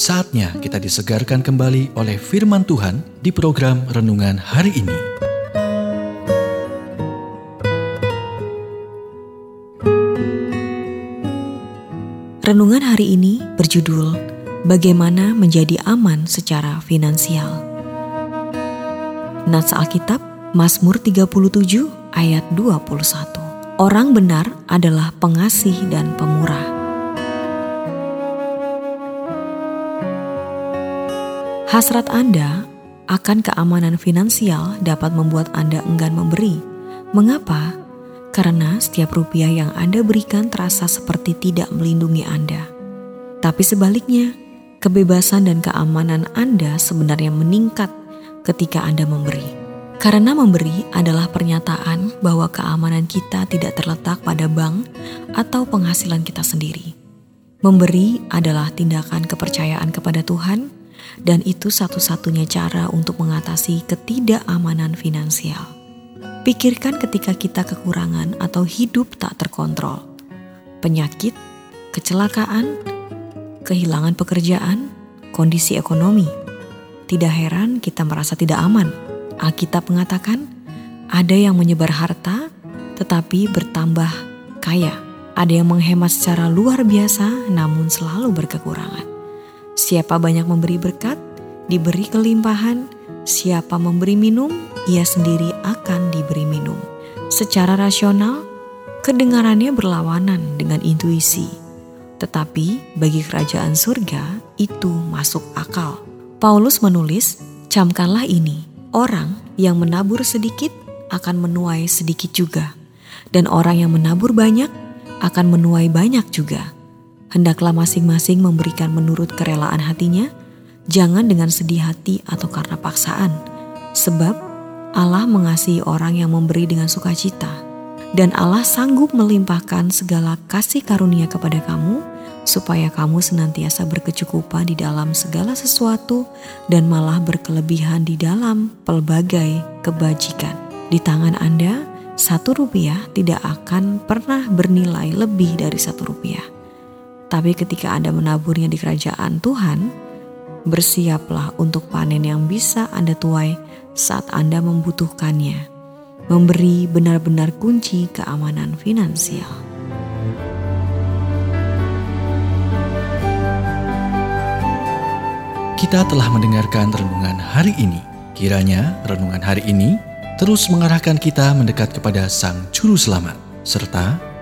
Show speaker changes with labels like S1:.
S1: Saatnya kita disegarkan kembali oleh firman Tuhan di program renungan hari ini.
S2: Renungan hari ini berjudul Bagaimana Menjadi Aman Secara Finansial. Nats Alkitab Mazmur 37 ayat 21. Orang benar adalah pengasih dan pemurah Hasrat Anda akan keamanan finansial dapat membuat Anda enggan memberi. Mengapa? Karena setiap rupiah yang Anda berikan terasa seperti tidak melindungi Anda. Tapi sebaliknya, kebebasan dan keamanan Anda sebenarnya meningkat ketika Anda memberi. Karena memberi adalah pernyataan bahwa keamanan kita tidak terletak pada bank atau penghasilan kita sendiri. Memberi adalah tindakan kepercayaan kepada Tuhan dan itu satu-satunya cara untuk mengatasi ketidakamanan finansial. Pikirkan ketika kita kekurangan atau hidup tak terkontrol, penyakit, kecelakaan, kehilangan pekerjaan, kondisi ekonomi. Tidak heran kita merasa tidak aman. Alkitab mengatakan, ada yang menyebar harta tetapi bertambah kaya. Ada yang menghemat secara luar biasa namun selalu berkekurangan. Siapa banyak memberi berkat, diberi kelimpahan. Siapa memberi minum, ia sendiri akan diberi minum. Secara rasional, kedengarannya berlawanan dengan intuisi. Tetapi bagi kerajaan surga, itu masuk akal. Paulus menulis, camkanlah ini, orang yang menabur sedikit akan menuai sedikit juga. Dan orang yang menabur banyak akan menuai banyak juga hendaklah masing-masing memberikan menurut kerelaan hatinya, jangan dengan sedih hati atau karena paksaan, sebab Allah mengasihi orang yang memberi dengan sukacita, dan Allah sanggup melimpahkan segala kasih karunia kepada kamu, supaya kamu senantiasa berkecukupan di dalam segala sesuatu dan malah berkelebihan di dalam pelbagai kebajikan. Di tangan Anda, satu rupiah tidak akan pernah bernilai lebih dari satu rupiah tapi ketika Anda menaburnya di kerajaan Tuhan, bersiaplah untuk panen yang bisa Anda tuai saat Anda membutuhkannya. Memberi benar-benar kunci keamanan finansial.
S1: Kita telah mendengarkan renungan hari ini. Kiranya renungan hari ini terus mengarahkan kita mendekat kepada Sang Juru Selamat, serta